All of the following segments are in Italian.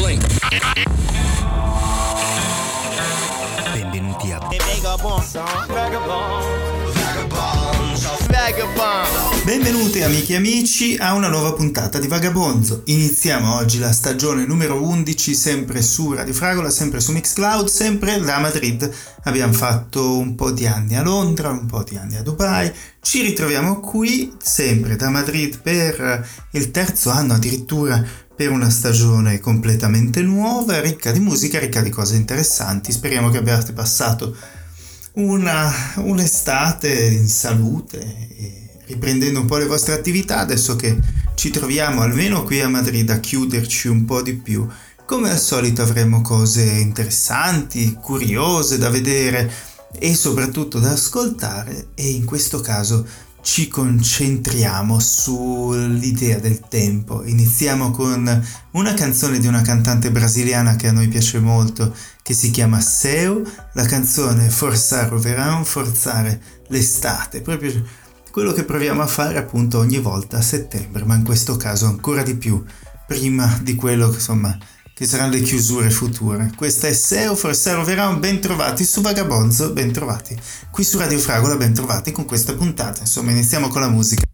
Blink. Benvenuti a Benvenuti amiche e amici a una nuova puntata di Vagabonzo. Iniziamo oggi la stagione numero 11 sempre su Radio Fragola, sempre su Mixcloud, sempre da Madrid. Abbiamo fatto un po' di anni a Londra, un po' di anni a Dubai. Ci ritroviamo qui sempre da Madrid per il terzo anno addirittura per una stagione completamente nuova, ricca di musica, ricca di cose interessanti. Speriamo che abbiate passato una, un'estate in salute riprendendo un po' le vostre attività adesso che ci troviamo almeno qui a Madrid a chiuderci un po' di più. Come al solito avremo cose interessanti, curiose da vedere e soprattutto da ascoltare e in questo caso ci concentriamo sull'idea del tempo. Iniziamo con una canzone di una cantante brasiliana che a noi piace molto, che si chiama Seu, la canzone Forzar o Verão, forzare l'estate, proprio quello che proviamo a fare appunto ogni volta a settembre, ma in questo caso ancora di più, prima di quello insomma, che saranno le chiusure future. Questa è Seo Forsero Veran, ben trovati su Vagabonzo, ben trovati. Qui su Radio Fragola, ben trovati con questa puntata. Insomma, iniziamo con la musica.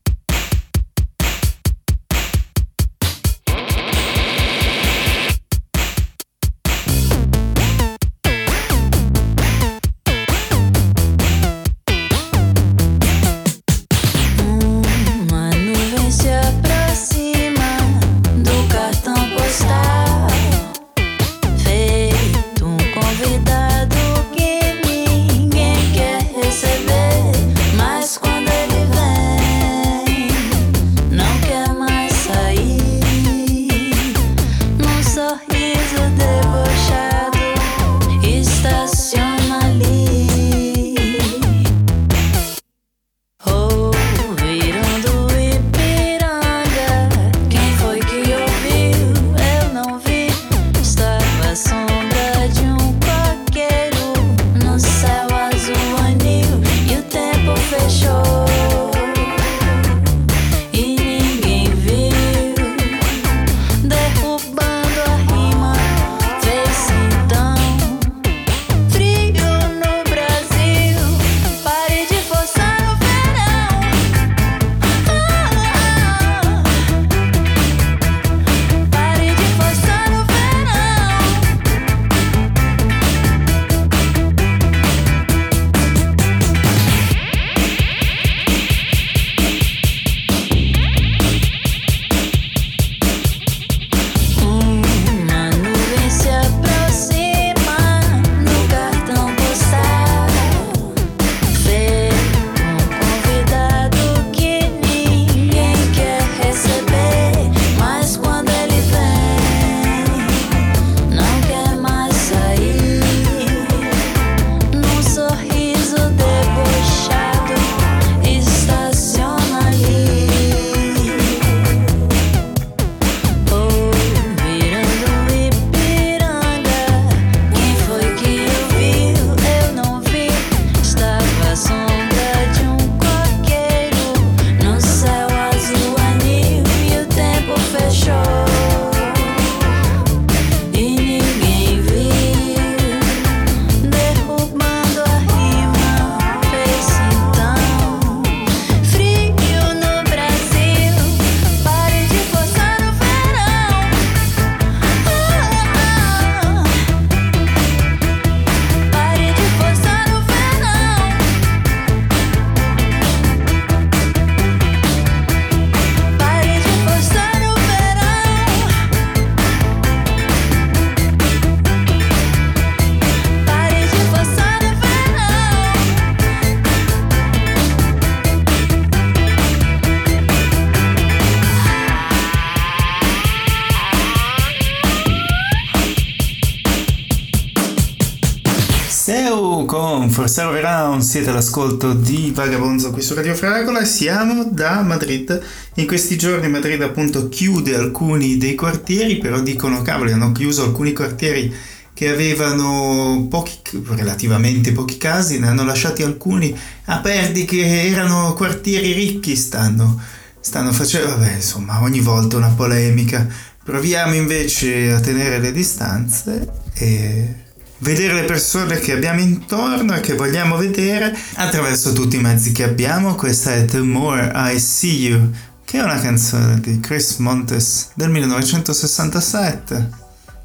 Forse Around, siete all'ascolto di Vagabonzo qui su Radio Fragola e siamo da Madrid. In questi giorni Madrid appunto chiude alcuni dei quartieri, però dicono cavoli hanno chiuso alcuni quartieri che avevano pochi, relativamente pochi casi, ne hanno lasciati alcuni aperti che erano quartieri ricchi, stanno, stanno facendo, vabbè insomma ogni volta una polemica Proviamo invece a tenere le distanze e vedere le persone che abbiamo intorno e che vogliamo vedere attraverso tutti i mezzi che abbiamo. Questa è The More I See You, che è una canzone di Chris Montes del 1967,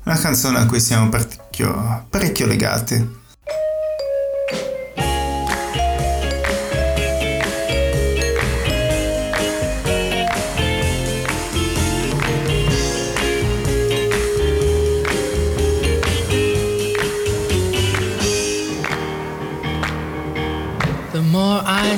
una canzone a cui siamo parecchio, parecchio legati. I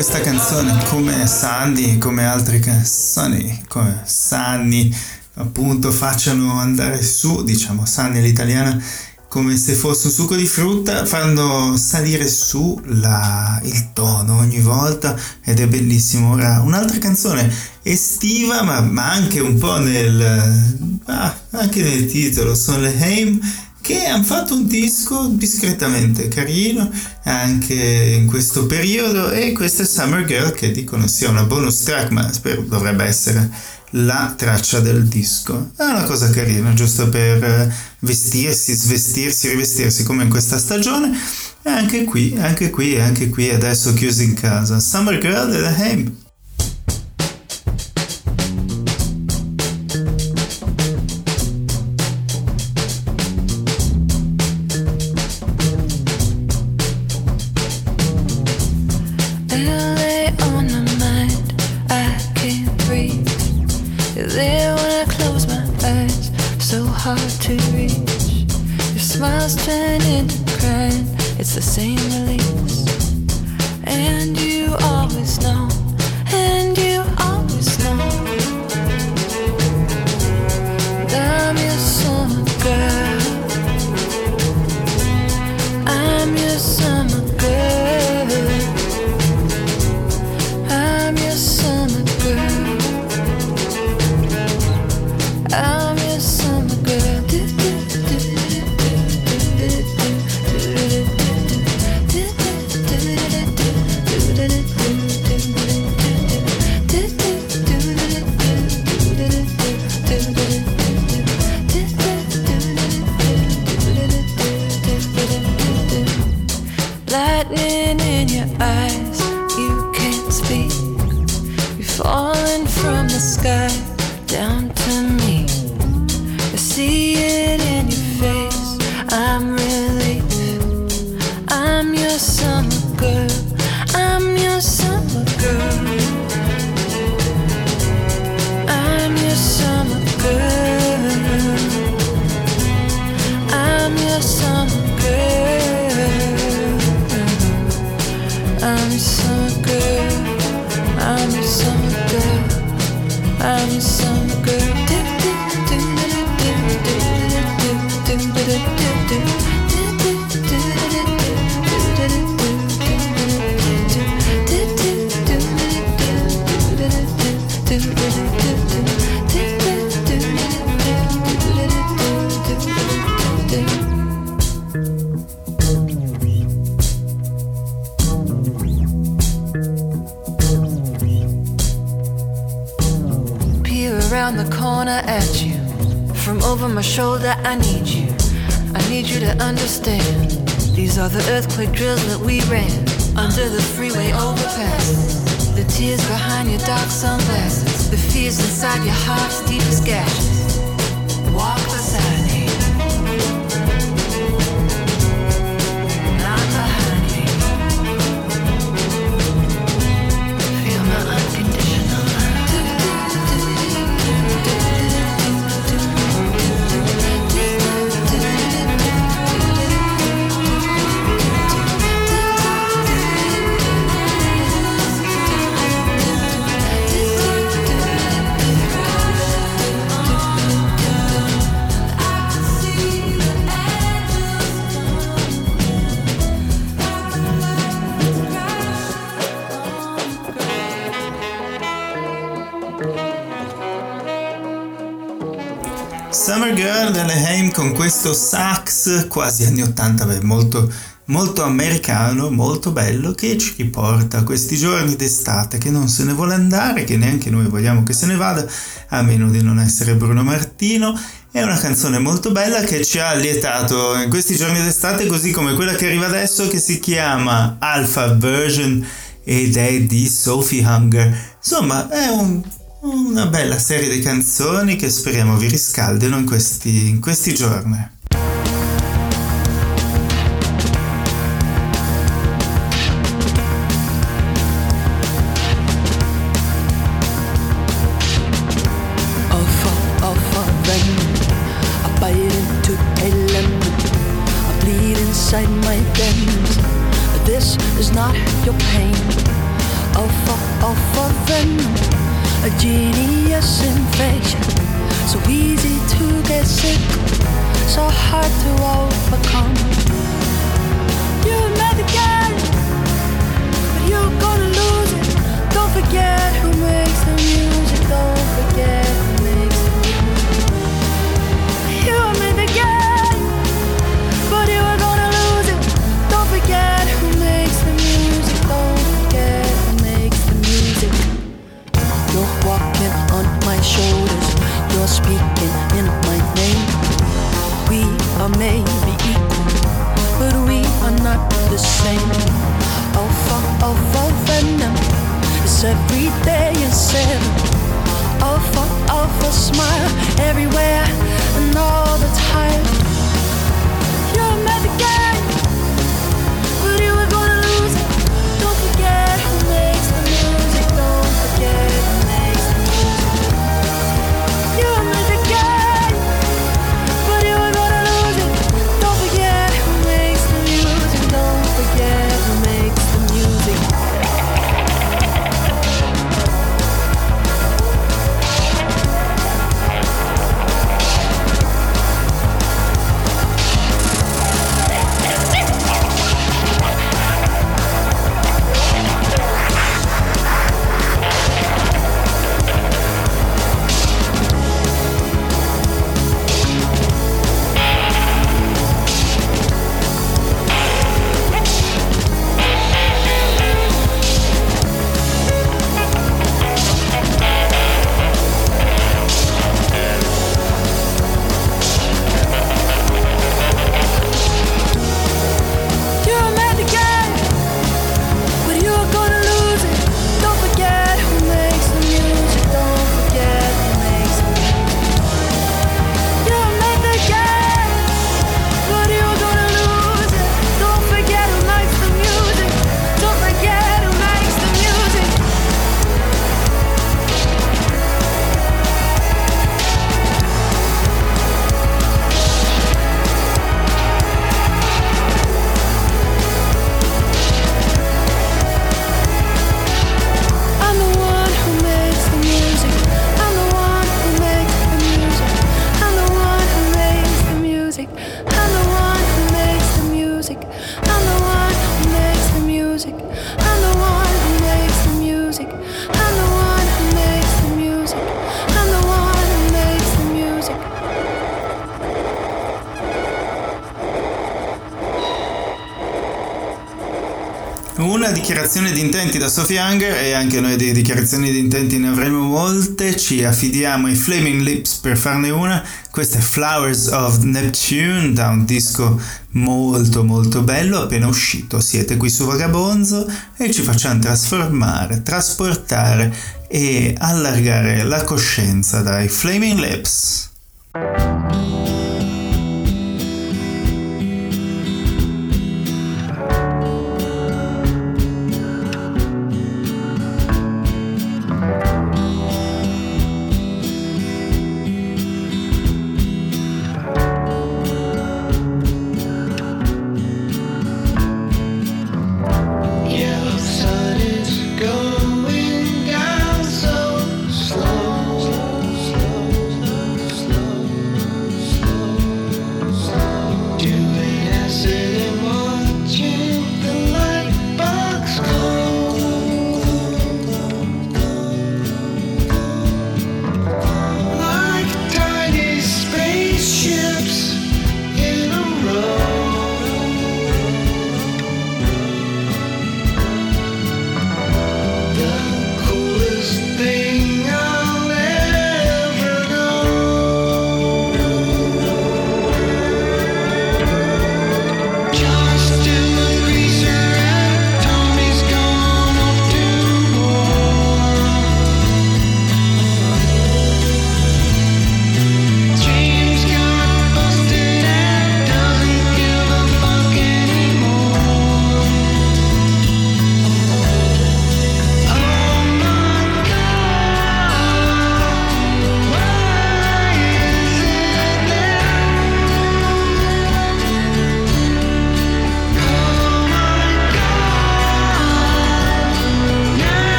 questa canzone, come Sandy, come altre canzoni, come Sanni, appunto, facciano andare su, diciamo Sanni l'italiana, come se fosse un succo di frutta, fanno salire su la, il tono ogni volta ed è bellissimo. Ora, un'altra canzone estiva, ma, ma anche un po' nel, ah, anche nel titolo, sono le Haim che hanno fatto un disco discretamente carino anche in questo periodo e questa è Summer Girl che dicono sia una bonus track ma spero dovrebbe essere la traccia del disco. È una cosa carina giusto per vestirsi, svestirsi, rivestirsi come in questa stagione. E anche qui, anche qui, anche qui adesso chiusi in casa. Summer Girl The Haim Girl delle Haim con questo sax quasi anni 80, beh, molto, molto americano, molto bello, che ci porta questi giorni d'estate che non se ne vuole andare, che neanche noi vogliamo che se ne vada, a meno di non essere Bruno Martino. È una canzone molto bella che ci ha lietato in questi giorni d'estate, così come quella che arriva adesso, che si chiama Alpha Version ed è di Sophie Hunger. Insomma, è un una bella serie di canzoni che speriamo vi riscaldino in questi, in questi giorni. Una dichiarazione di intenti da Sophie Younger e anche noi di dichiarazioni di intenti ne avremo molte, ci affidiamo ai Flaming Lips per farne una, questa è Flowers of Neptune da un disco molto molto bello. Appena uscito, siete qui su Vagabonzo e ci facciamo trasformare, trasportare e allargare la coscienza dai Flaming Lips.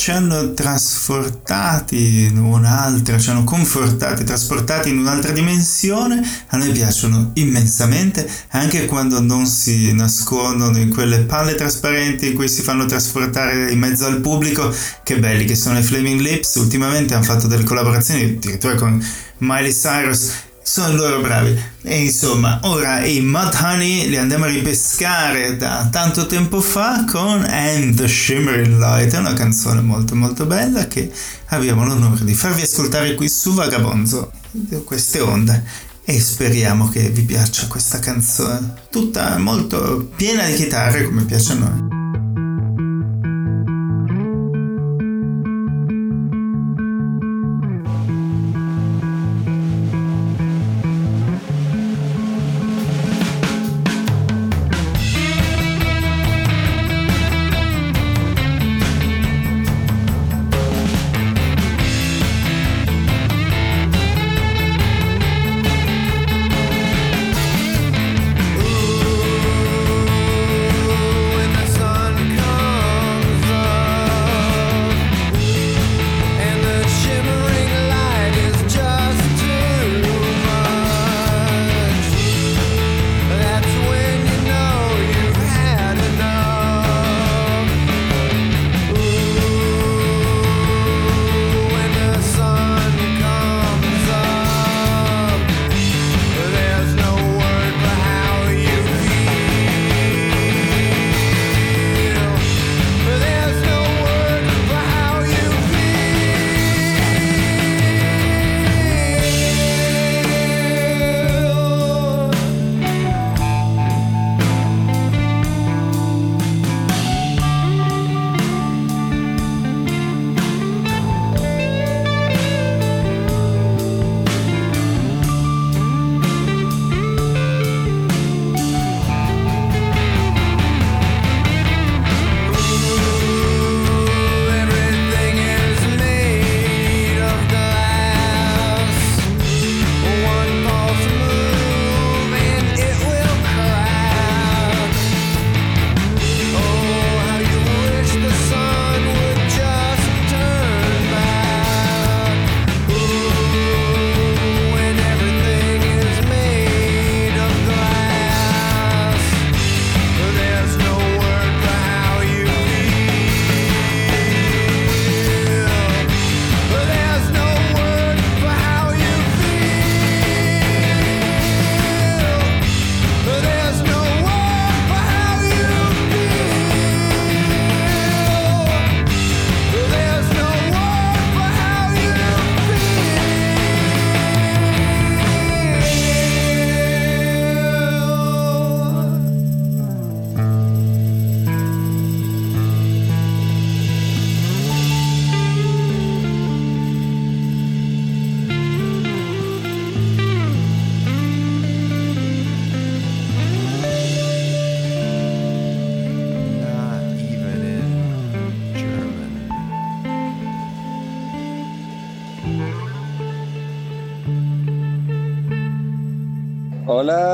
Ci hanno trasportati in un'altra, ci hanno confortati, trasportati in un'altra dimensione. A noi piacciono immensamente, anche quando non si nascondono in quelle palle trasparenti in cui si fanno trasportare in mezzo al pubblico. Che belli che sono i Flaming Lips. Ultimamente hanno fatto delle collaborazioni addirittura con Miley Cyrus sono loro bravi. E insomma, ora i Mudhoney li andiamo a ripescare da tanto tempo fa con And the Shimmering Light, è una canzone molto molto bella che abbiamo l'onore di farvi ascoltare qui su Vagabonzo, queste onde. E speriamo che vi piaccia questa canzone, tutta molto piena di chitarre come piace a noi.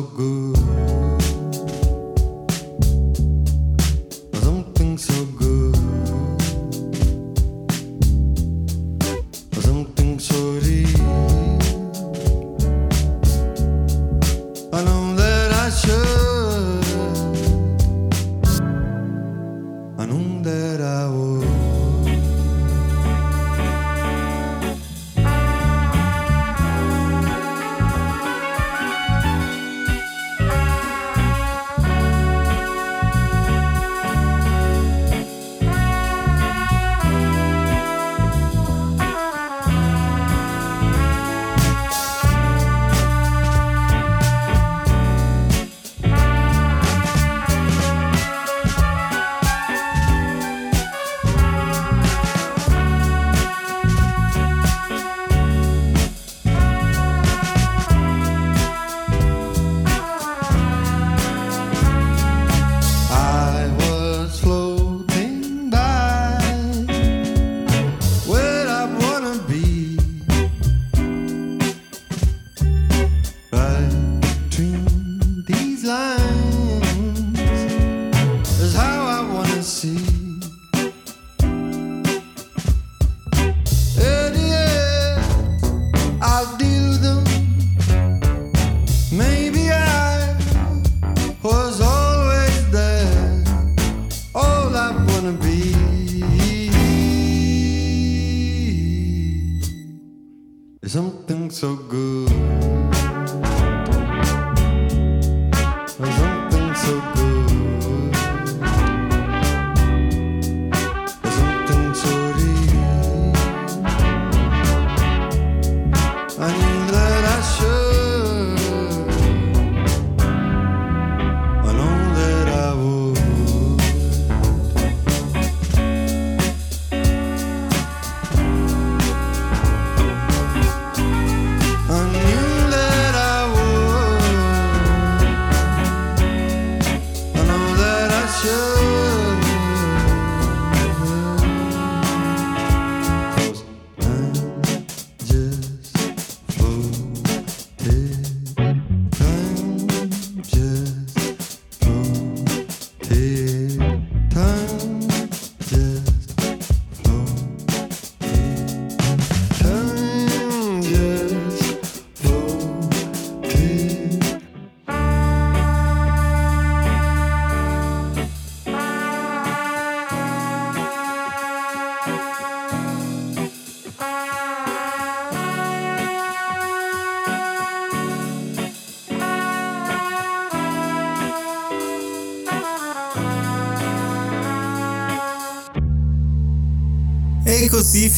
so good.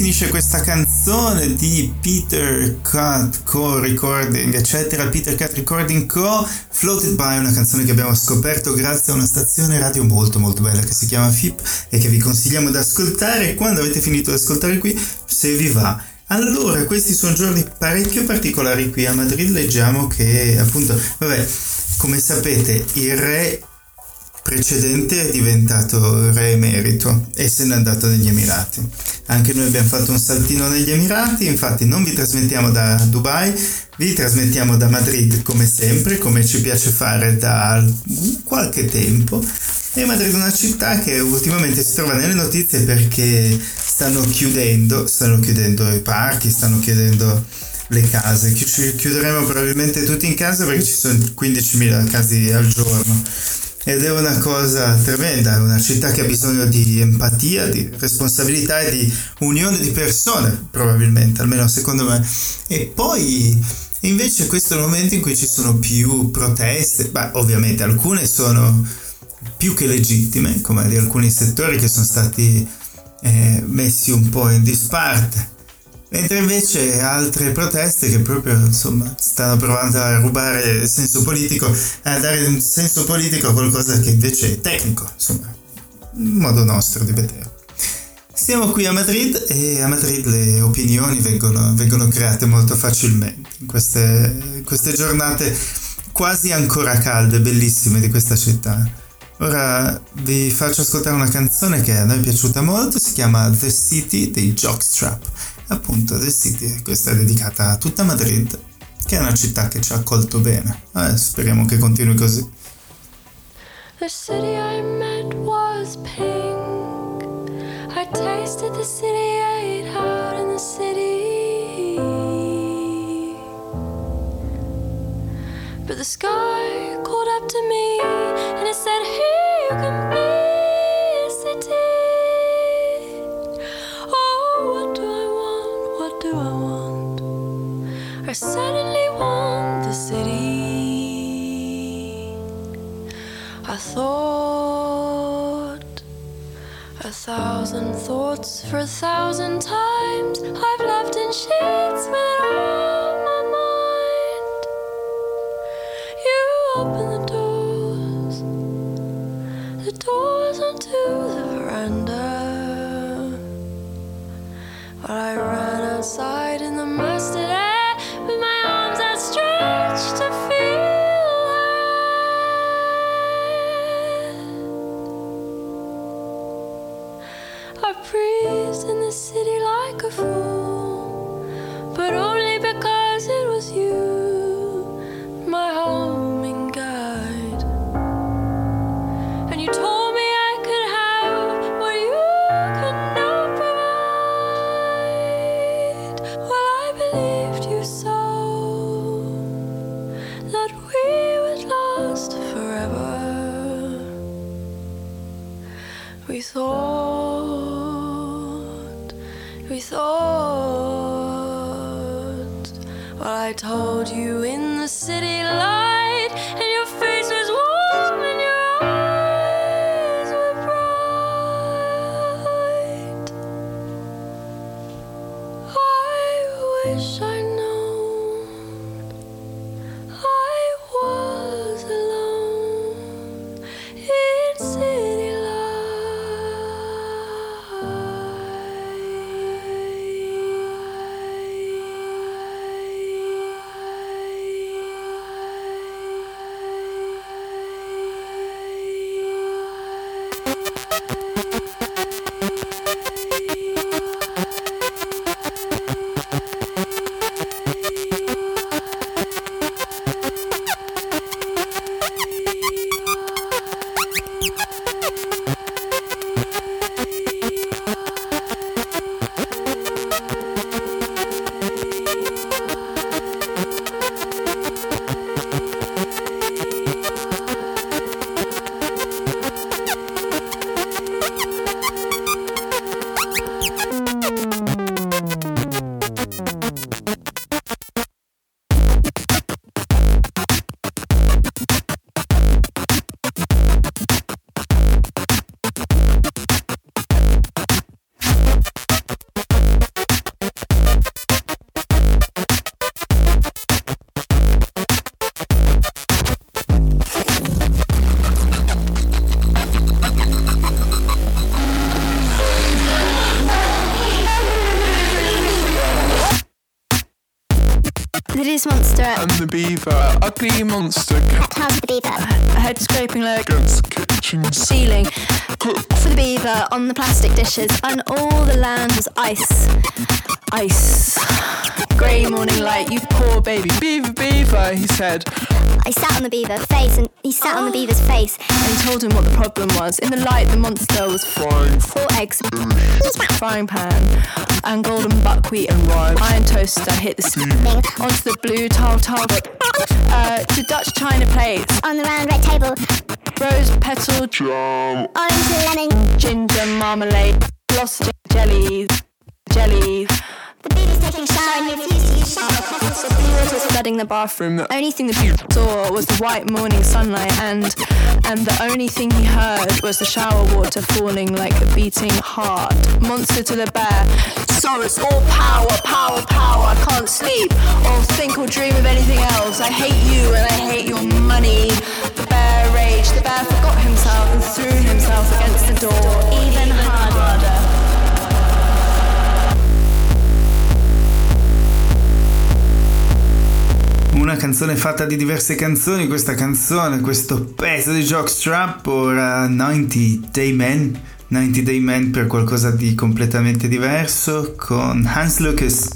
Finisce questa canzone di Peter Cut Co. Recording, eccetera. Peter Cut Recording Co. Floated by, una canzone che abbiamo scoperto grazie a una stazione radio molto molto bella che si chiama FIP e che vi consigliamo di ascoltare quando avete finito di ascoltare qui, se vi va. Allora, questi sono giorni parecchio particolari qui a Madrid. Leggiamo che, appunto, vabbè, come sapete, il re precedente è diventato re emerito e se n'è andato negli Emirati. Anche noi abbiamo fatto un saltino negli Emirati, infatti non vi trasmettiamo da Dubai, vi trasmettiamo da Madrid come sempre, come ci piace fare da qualche tempo. E Madrid è una città che ultimamente si trova nelle notizie perché stanno chiudendo, stanno chiudendo i parchi, stanno chiudendo le case. Ci chiuderemo probabilmente tutti in casa perché ci sono 15.000 casi al giorno ed è una cosa tremenda, è una città che ha bisogno di empatia, di responsabilità e di unione di persone, probabilmente, almeno secondo me. E poi invece questo è il momento in cui ci sono più proteste, beh, ovviamente alcune sono più che legittime, come di alcuni settori che sono stati eh, messi un po' in disparte Mentre invece altre proteste che proprio insomma stanno provando a rubare senso politico, a dare un senso politico a qualcosa che invece è tecnico, insomma, un modo nostro di vedere. Siamo qui a Madrid e a Madrid le opinioni vengono, vengono create molto facilmente in queste, queste giornate quasi ancora calde, bellissime di questa città. Ora vi faccio ascoltare una canzone che a noi è piaciuta molto, si chiama The City dei Jockstrap appunto The City, questa è dedicata a tutta Madrid, che è una città che ci ha accolto bene. Eh, speriamo che continui così. The city I met was pink. I tasted the city, ate out in the city. But the sky called up to me and it said, Here you can be I suddenly want the city. I thought a thousand thoughts for a thousand times. I've loved in sheets with it on my mind. You open the doors, the doors onto the veranda. While I ran outside beaver, ugly monster How's the beaver? A head scraping leg, against kitchen ceiling, For the beaver on the plastic dishes, and all the land was ice. ice. Grey morning light, you poor baby. Beaver, beaver, he said. I sat on the beaver face, and he sat on the beaver's face. And told him what the problem was. In the light, the monster was Frying Four eggs. frying pan and golden buckwheat and rye. Iron toaster hit the ceiling. Onto the blue tile tile. Uh, to Dutch china plates. On the round red table, Rose petal, jam. orange lemon. ginger marmalade. Gloss jellies. Jellies. The beaver's taking a shower, and he refused to use shower curtains, so water was flooding the bathroom. The only thing the beaver saw was the white morning sunlight, and and the only thing he heard was the shower water falling like a beating heart. Monster to the bear. So it's all power, power, power. I can't sleep or think or dream of anything else. I hate you and I hate your money. The bear raged. The bear forgot himself and threw himself against the door even harder. Una canzone fatta di diverse canzoni, questa canzone, questo pezzo di Jockstrap, ora 90 Day Man, 90 Day Man per qualcosa di completamente diverso con Hans Lucas.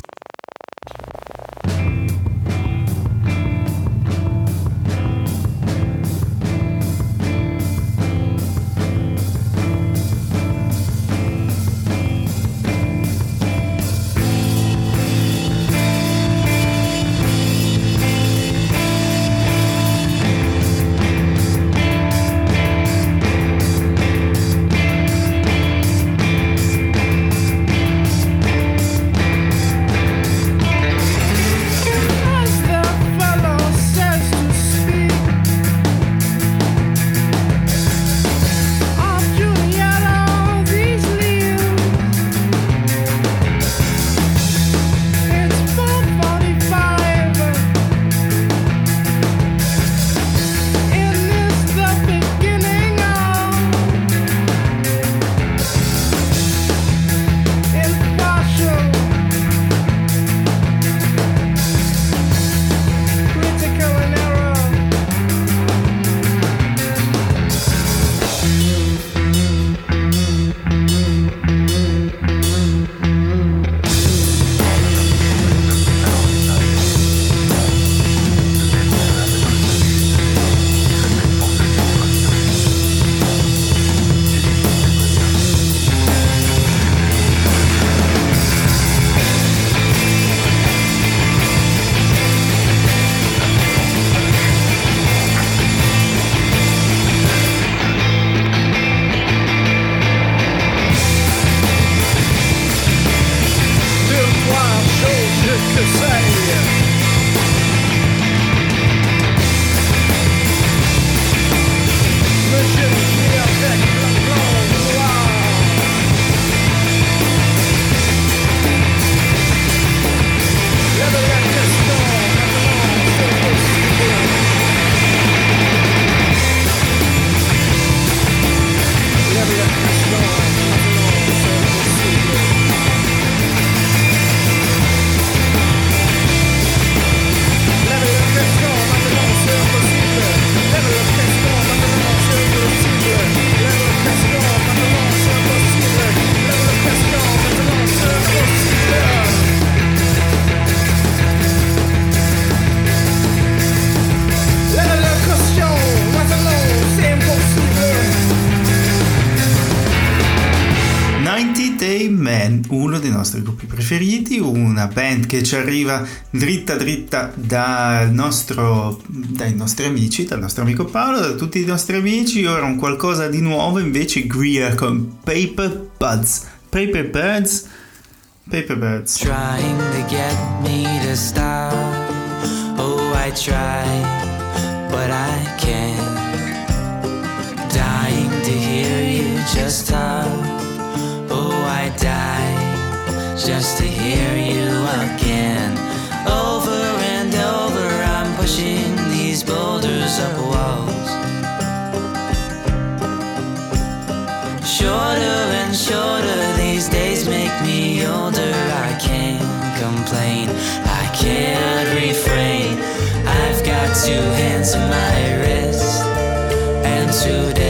Band che ci arriva dritta dritta dal nostro, dai nostri amici, dal nostro amico Paolo, da tutti i nostri amici, ora un qualcosa di nuovo invece Greer con Paper Buds. Paper Birds? Paper Birds. Trying to get me to stop. Oh, I try, but I can't. Dying to hear you just talk. Oh, I die just to hear you again. Over and over, I'm pushing these boulders up walls. Shorter and shorter, these days make me older. I can't complain, I can't refrain. I've got two hands on my wrist, and today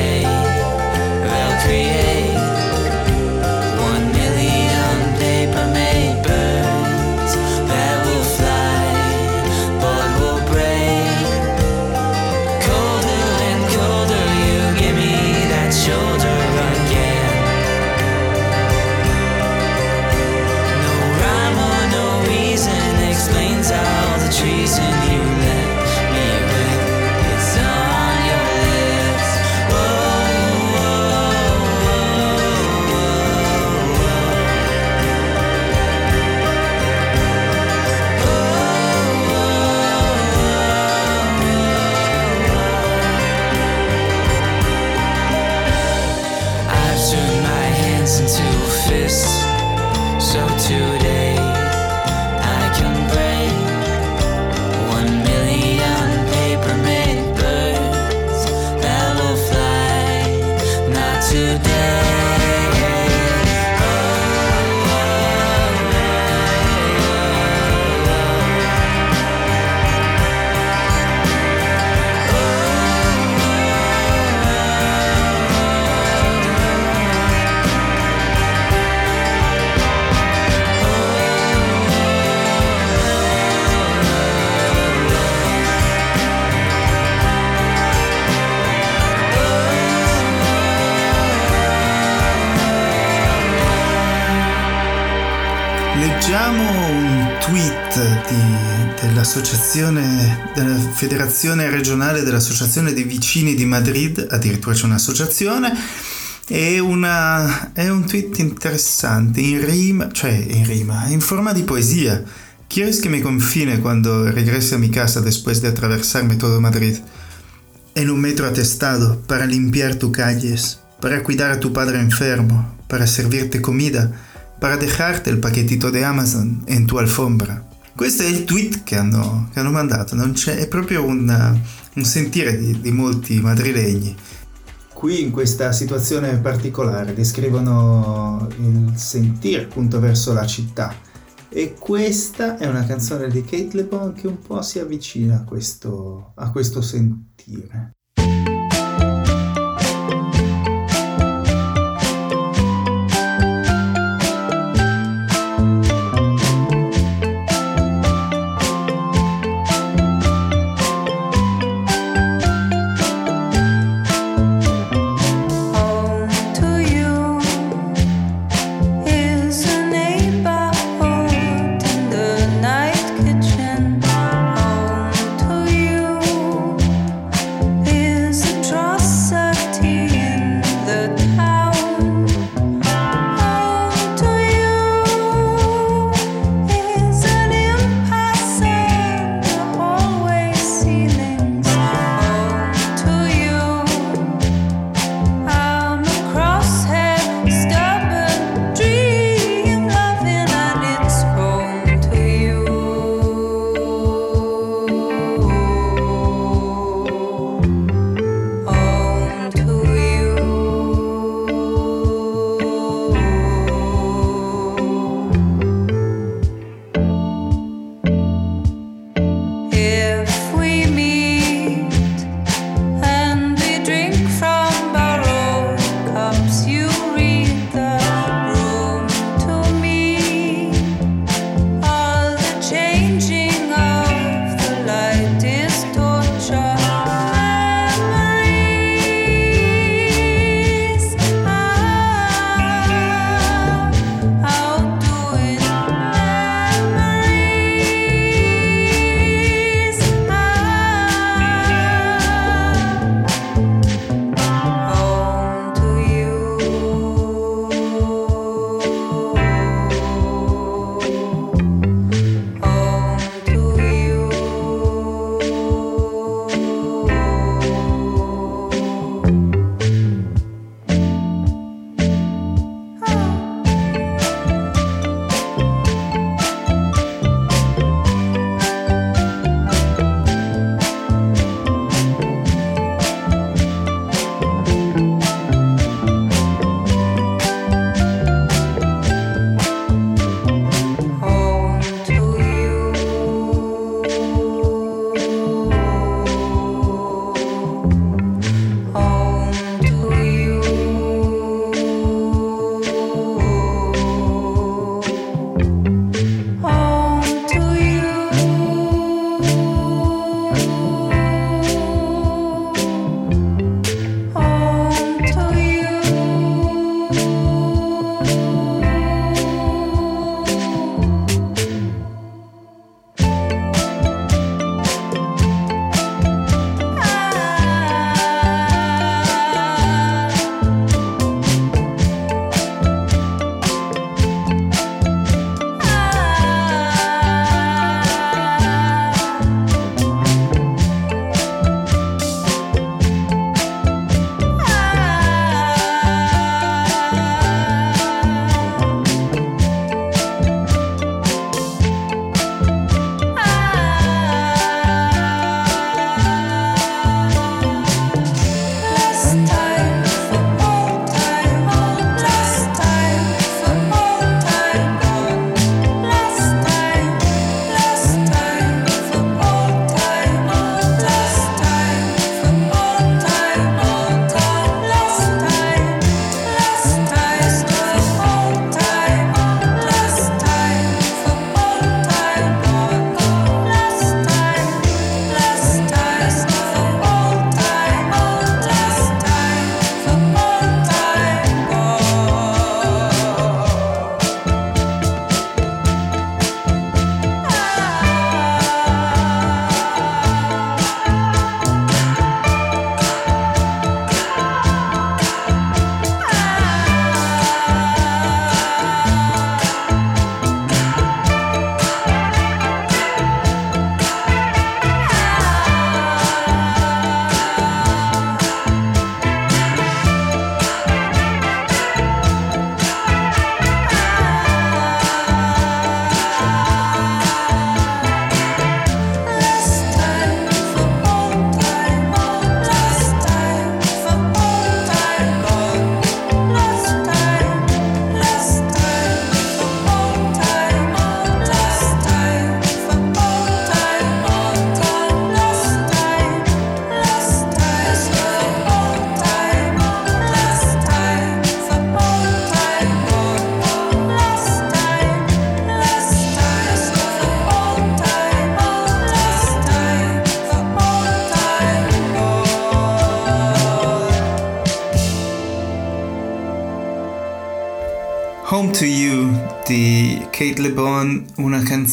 dell'associazione, della federazione regionale dell'associazione dei vicini di Madrid, addirittura c'è un'associazione, e una, è un tweet interessante, in rima, cioè in rima, in forma di poesia. ¿Quieres que me confine cuando regrese a mi casa después de atravesarme todo Madrid? En un metro atestado para limpiar tus calles, para cuidar a tu padre enfermo, para servirte comida, para dejarte il paquetito di Amazon en tu alfombra. Questo è il tweet che hanno, che hanno mandato, è proprio un, un sentire di, di molti madrilegni. Qui in questa situazione particolare descrivono il sentire appunto verso la città e questa è una canzone di Kate Le Bon che un po' si avvicina a questo, a questo sentire.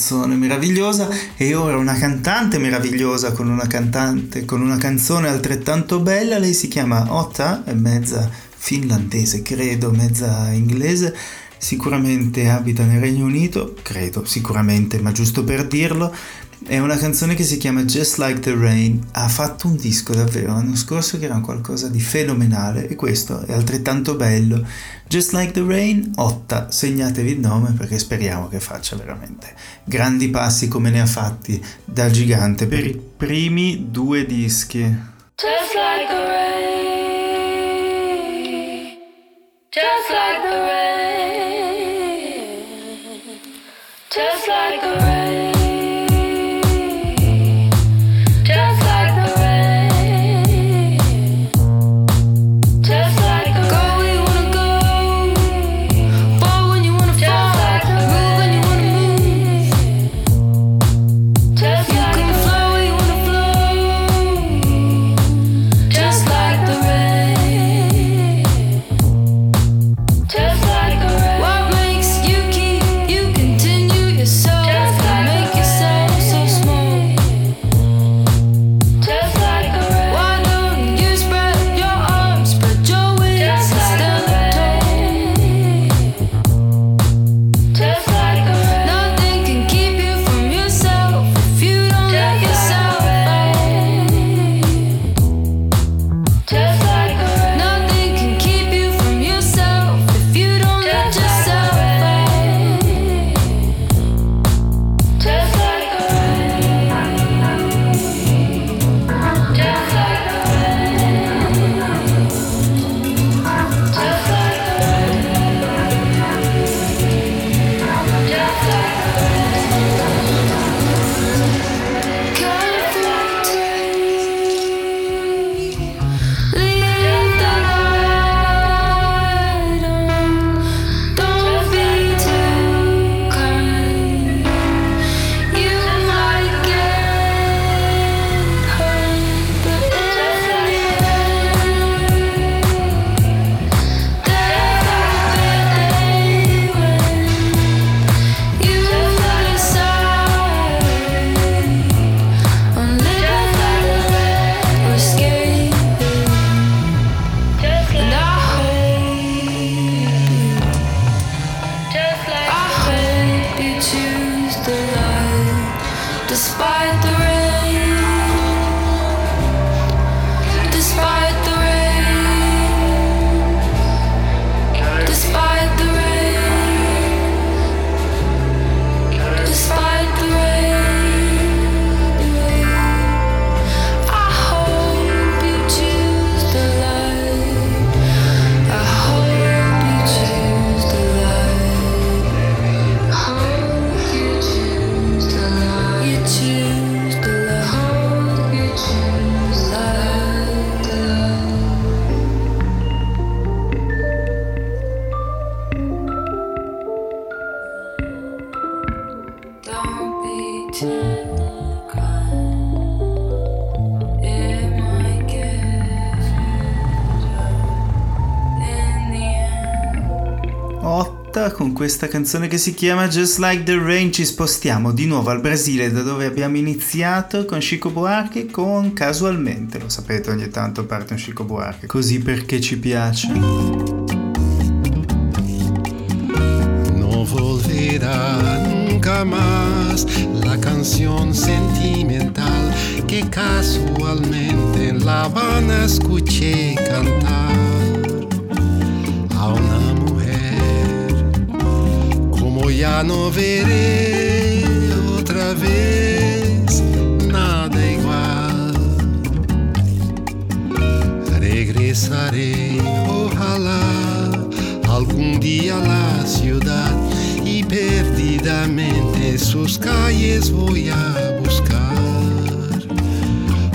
Canzone meravigliosa e ora una cantante meravigliosa con una cantante con una canzone altrettanto bella, lei si chiama Otta, è mezza finlandese, credo, mezza inglese, sicuramente abita nel Regno Unito, credo, sicuramente, ma giusto per dirlo, è una canzone che si chiama Just Like the Rain. Ha fatto un disco davvero l'anno scorso che era qualcosa di fenomenale e questo è altrettanto bello. Just Like the Rain, Otta, segnatevi il nome perché speriamo che faccia veramente grandi passi come ne ha fatti da gigante per i primi due dischi. Just like the rain. Just like the rain. Questa canzone che si chiama Just Like the Rain. Ci spostiamo di nuovo al Brasile da dove abbiamo iniziato con Chico Buarque con Casualmente, lo sapete ogni tanto parte un Chico Buarque, così perché ci piace. No volverá nunca más la canción sentimental que casualmente en La Habana escuché cantar. A una ya no veré otra vez nada igual. Regresaré ojalá algún día a la ciudad y perdidamente sus calles voy a buscar.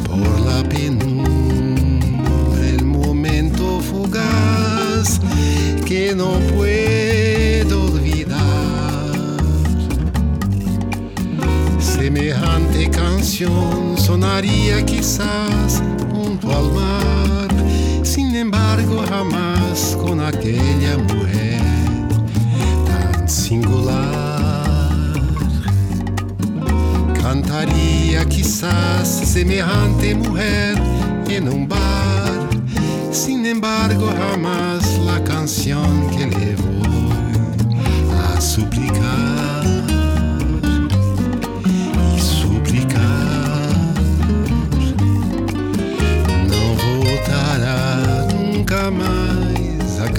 Por la penumbra el momento fugaz que no puedo Semejante canción sonaría quizás junto al mar, sin embargo jamás con aquella mujer tan singular. Cantaría quizás semejante mujer en un bar, sin embargo jamás la canción que le voy a suplicar.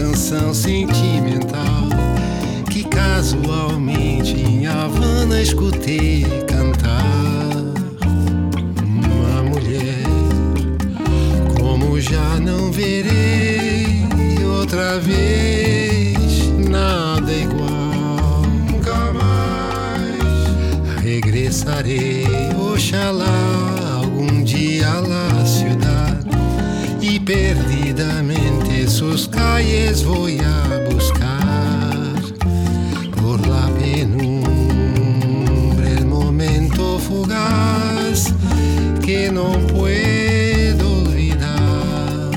Canção sentimental que casualmente em Havana escutei cantar. Uma mulher como já não verei outra vez nada igual. Nunca mais regressarei oxalá algum dia la ciudad y perdidamente sus calles voy a buscar por la penumbra el momento fugaz que no puedo olvidar.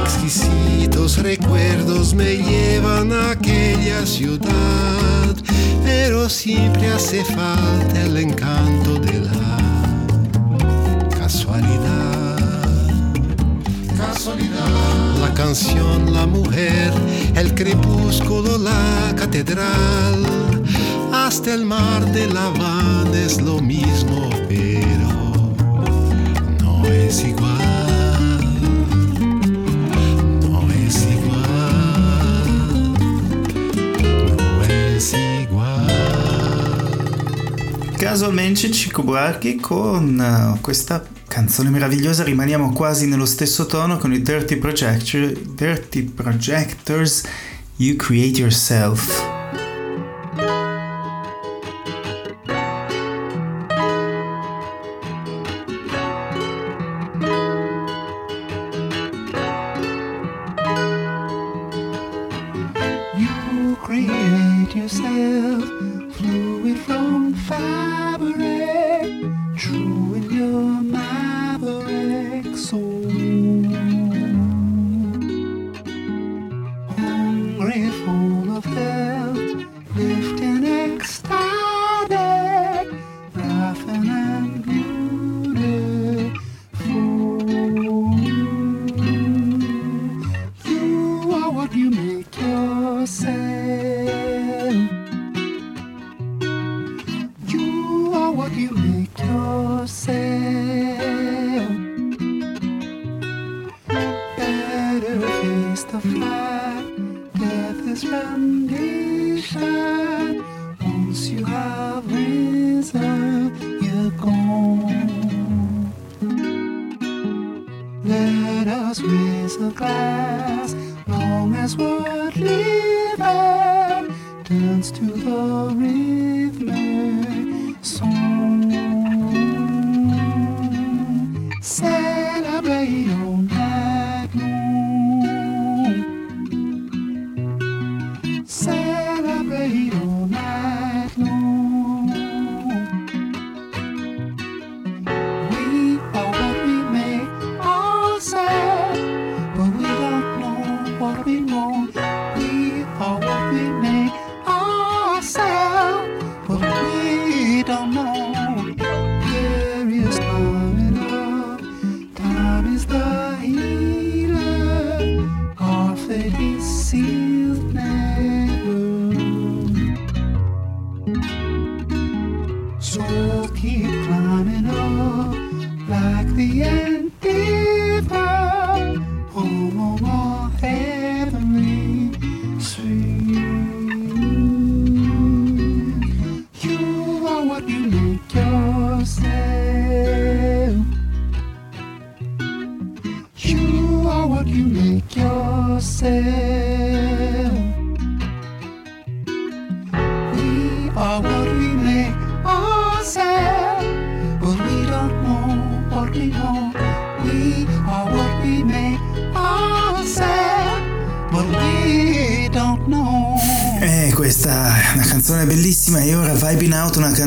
Exquisitos recuerdos me llevan a aquella ciudad, pero siempre hace falta el encanto canción, la mujer, el crepúsculo, la catedral. Hasta el mar de La Habana es lo mismo, pero no es igual. No es igual. No es igual. Casualmente Chico Buarchi con eh, questa canzone meravigliosa rimaniamo quasi nello stesso tono con i Dirty, Projector, Dirty Projectors You Create Yourself. Christmas.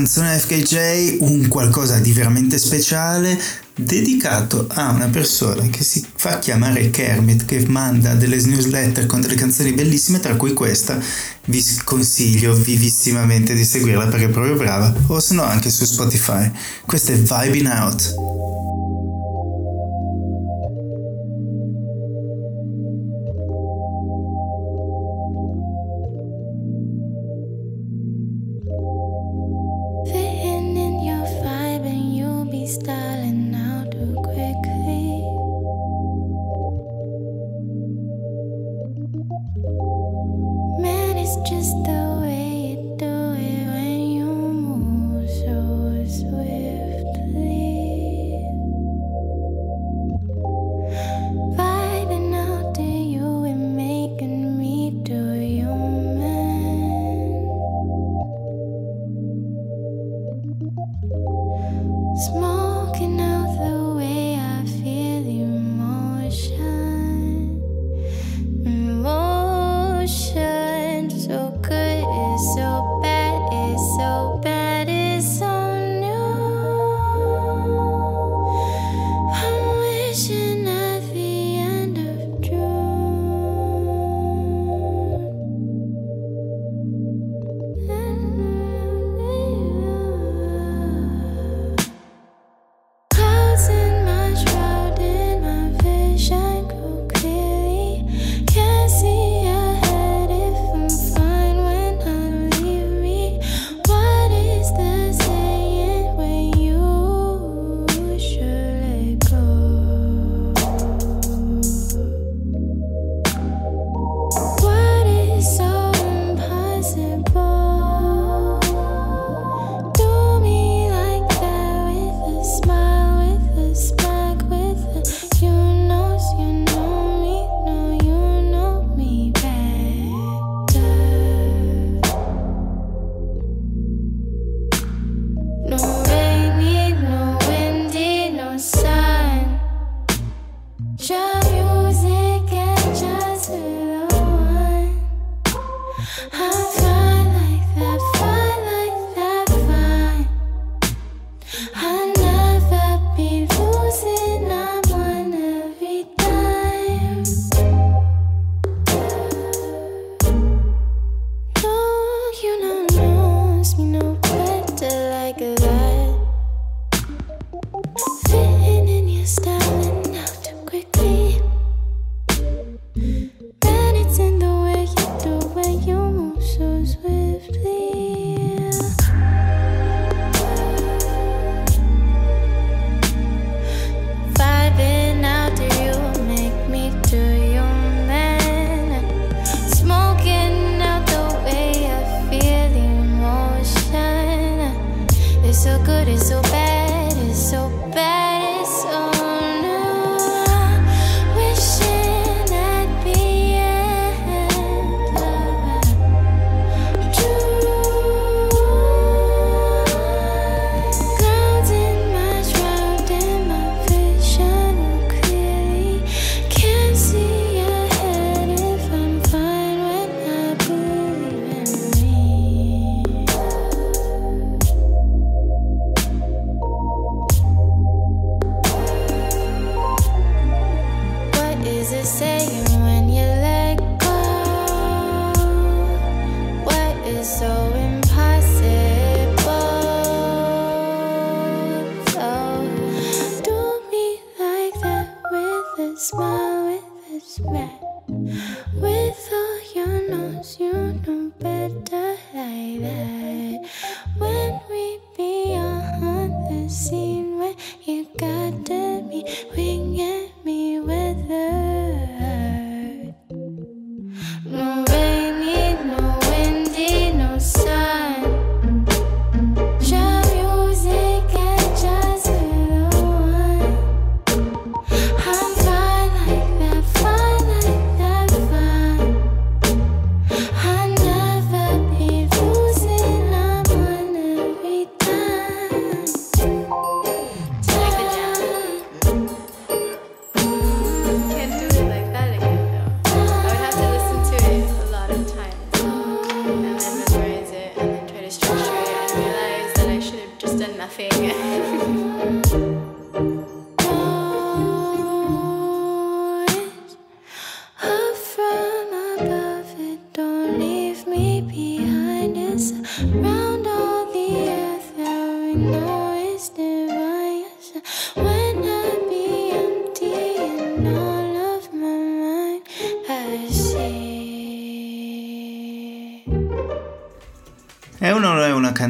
canzone FKJ un qualcosa di veramente speciale dedicato a una persona che si fa chiamare Kermit, che manda delle newsletter con delle canzoni bellissime, tra cui questa. Vi consiglio vivissimamente di seguirla perché è proprio brava, o se no anche su Spotify. Questa è Vibing Out.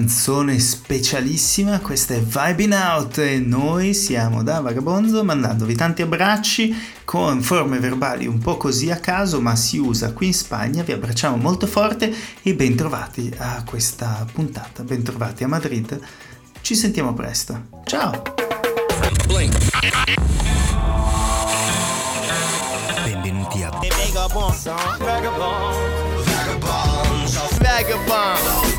canzone specialissima, questa è Vibing Out e noi siamo da Vagabonzo mandandovi tanti abbracci con forme verbali un po' così a caso ma si usa qui in Spagna, vi abbracciamo molto forte e bentrovati a questa puntata, bentrovati a Madrid, ci sentiamo presto, ciao! Benvenuti a Vagabonzo, Vagabonzo, Vagabonzo, Vagabonzo.